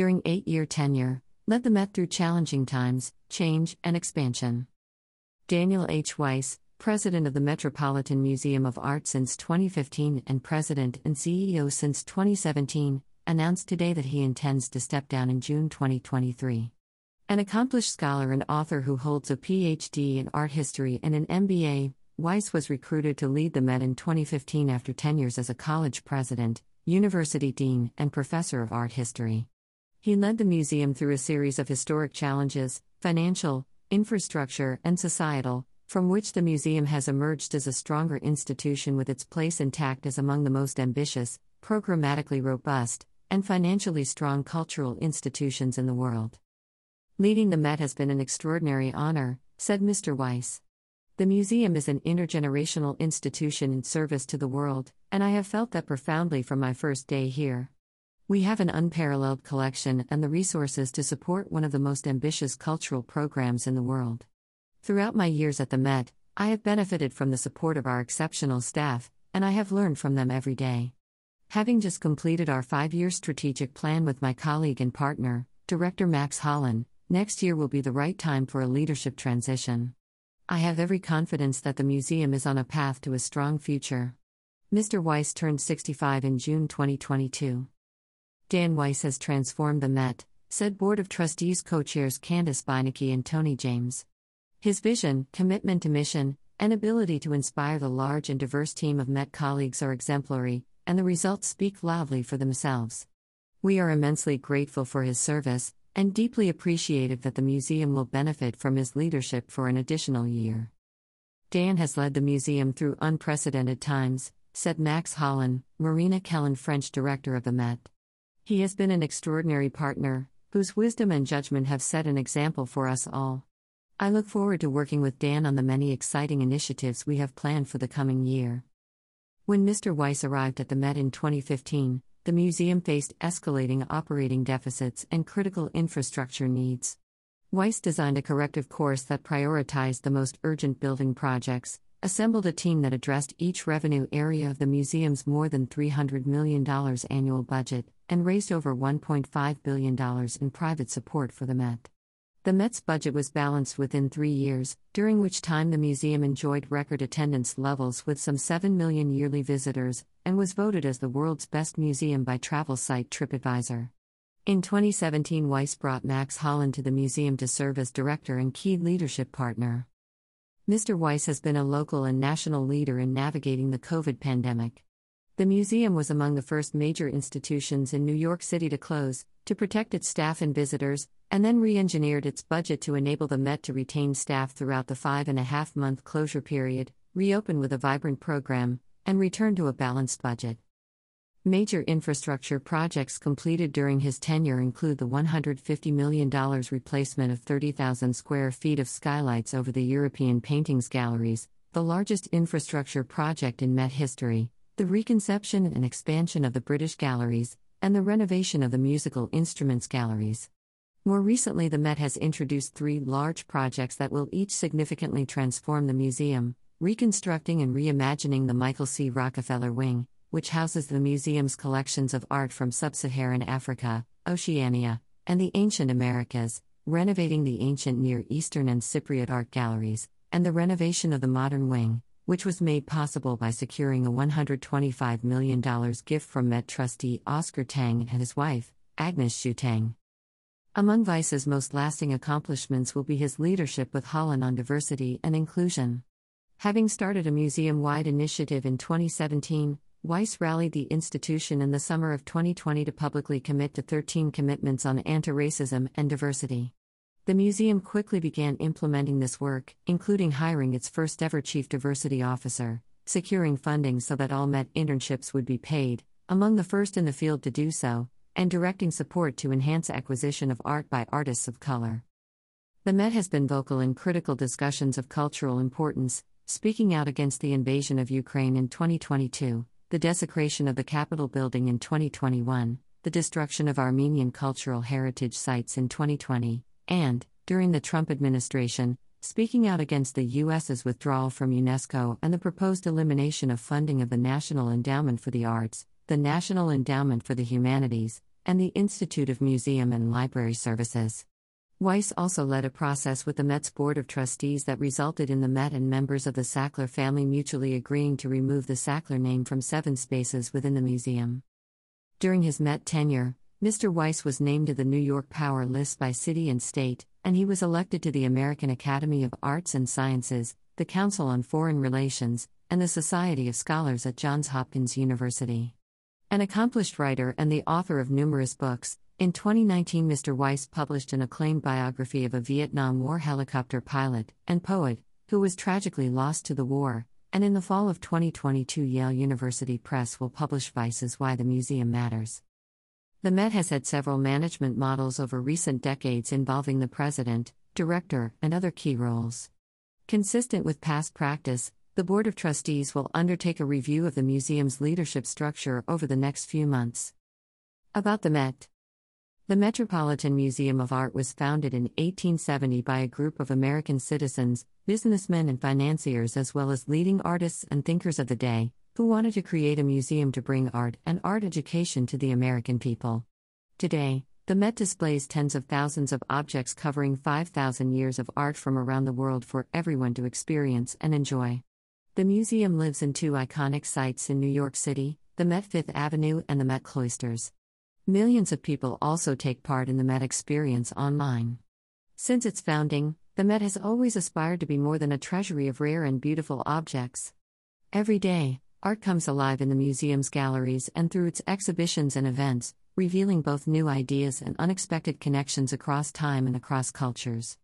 During eight year tenure, led the Met through challenging times, change, and expansion. Daniel H. Weiss, President of the Metropolitan Museum of Art since 2015 and President and CEO since 2017, announced today that he intends to step down in June 2023. An accomplished scholar and author who holds a PhD in art history and an MBA, Weiss was recruited to lead the Met in 2015 after 10 years as a college president, university dean, and professor of art history. He led the museum through a series of historic challenges financial, infrastructure, and societal, from which the museum has emerged as a stronger institution with its place intact as among the most ambitious, programmatically robust, and financially strong cultural institutions in the world. Leading the Met has been an extraordinary honor, said Mr. Weiss. The museum is an intergenerational institution in service to the world, and I have felt that profoundly from my first day here. We have an unparalleled collection and the resources to support one of the most ambitious cultural programs in the world. Throughout my years at the Met, I have benefited from the support of our exceptional staff, and I have learned from them every day. Having just completed our five year strategic plan with my colleague and partner, Director Max Hollein, Next year will be the right time for a leadership transition. I have every confidence that the museum is on a path to a strong future. Mr. Weiss turned 65 in June 2022. Dan Weiss has transformed the Met, said Board of Trustees co chairs Candace Beinecke and Tony James. His vision, commitment to mission, and ability to inspire the large and diverse team of Met colleagues are exemplary, and the results speak loudly for themselves. We are immensely grateful for his service, and deeply appreciative that the museum will benefit from his leadership for an additional year. Dan has led the museum through unprecedented times, said Max Hollein, Marina Kellen French director of the Met. He has been an extraordinary partner, whose wisdom and judgment have set an example for us all. I look forward to working with Dan on the many exciting initiatives we have planned for the coming year. When Mr. Weiss arrived at the Met in 2015, the museum faced escalating operating deficits and critical infrastructure needs. Weiss designed a corrective course that prioritized the most urgent building projects, assembled a team that addressed each revenue area of the museum's more than $300 million annual budget, and raised over $1.5 billion in private support for the Met. The Met's budget was balanced within three years, during which time the museum enjoyed record attendance levels with some 7 million yearly visitors, and was voted as the world's best museum by travel site TripAdvisor. In 2017, Weiss brought Max Hollein to the museum to serve as director and key leadership partner. Mr. Weiss has been a local and national leader in navigating the COVID pandemic. The museum was among the first major institutions in New York City to close, to protect its staff and visitors, and then re engineered its budget to enable the Met to retain staff throughout the five and a half month closure period, reopen with a vibrant program, and return to a balanced budget. Major infrastructure projects completed during his tenure include the $150 million replacement of 30,000 square feet of skylights over the European Paintings Galleries, the largest infrastructure project in Met history, the reconception and expansion of the British Galleries, and the renovation of the musical instruments galleries. More recently, the Met has introduced three large projects that will each significantly transform the museum reconstructing and reimagining the Michael C. Rockefeller Wing, which houses the museum's collections of art from sub Saharan Africa, Oceania, and the ancient Americas, renovating the ancient Near Eastern and Cypriot art galleries, and the renovation of the modern wing, which was made possible by securing a $125 million gift from Met trustee Oscar Tang and his wife, Agnes Hsu Tang. Among Weiss's most lasting accomplishments will be his leadership with Hollein on diversity and inclusion. Having started a museum wide initiative in 2017, Weiss rallied the institution in the summer of 2020 to publicly commit to 13 commitments on anti racism and diversity. The museum quickly began implementing this work, including hiring its first ever chief diversity officer, securing funding so that all Met internships would be paid, among the first in the field to do so, and directing support to enhance acquisition of art by artists of color. The Met has been vocal in critical discussions of cultural importance, speaking out against the invasion of Ukraine in 2022, the desecration of the Capitol building in 2021, the destruction of Armenian cultural heritage sites in 2020, and, during the Trump administration, speaking out against the U.S.'s withdrawal from UNESCO and the proposed elimination of funding of the National Endowment for the Arts, the National Endowment for the Humanities, and the Institute of Museum and Library Services. Weiss also led a process with the Met's Board of Trustees that resulted in the Met and members of the Sackler family mutually agreeing to remove the Sackler name from seven spaces within the museum. During his Met tenure, Mr. Weiss was named to the New York Power List by city and state, and he was elected to the American Academy of Arts and Sciences, the Council on Foreign Relations, and the Society of Scholars at Johns Hopkins University. An accomplished writer and the author of numerous books, in 2019, Mr. Weiss published an acclaimed biography of a Vietnam War helicopter pilot and poet who was tragically lost to the war, and in the fall of 2022, Yale University Press will publish Weiss's Why the Museum Matters. The Met has had several management models over recent decades involving the president, director, and other key roles. Consistent with past practice, the Board of Trustees will undertake a review of the museum's leadership structure over the next few months. About the Met the Metropolitan Museum of Art was founded in 1870 by a group of American citizens, businessmen, and financiers, as well as leading artists and thinkers of the day, who wanted to create a museum to bring art and art education to the American people. Today, the Met displays tens of thousands of objects covering 5,000 years of art from around the world for everyone to experience and enjoy. The museum lives in two iconic sites in New York City the Met Fifth Avenue and the Met Cloisters. Millions of people also take part in the Met experience online. Since its founding, the Met has always aspired to be more than a treasury of rare and beautiful objects. Every day, art comes alive in the museum's galleries and through its exhibitions and events, revealing both new ideas and unexpected connections across time and across cultures.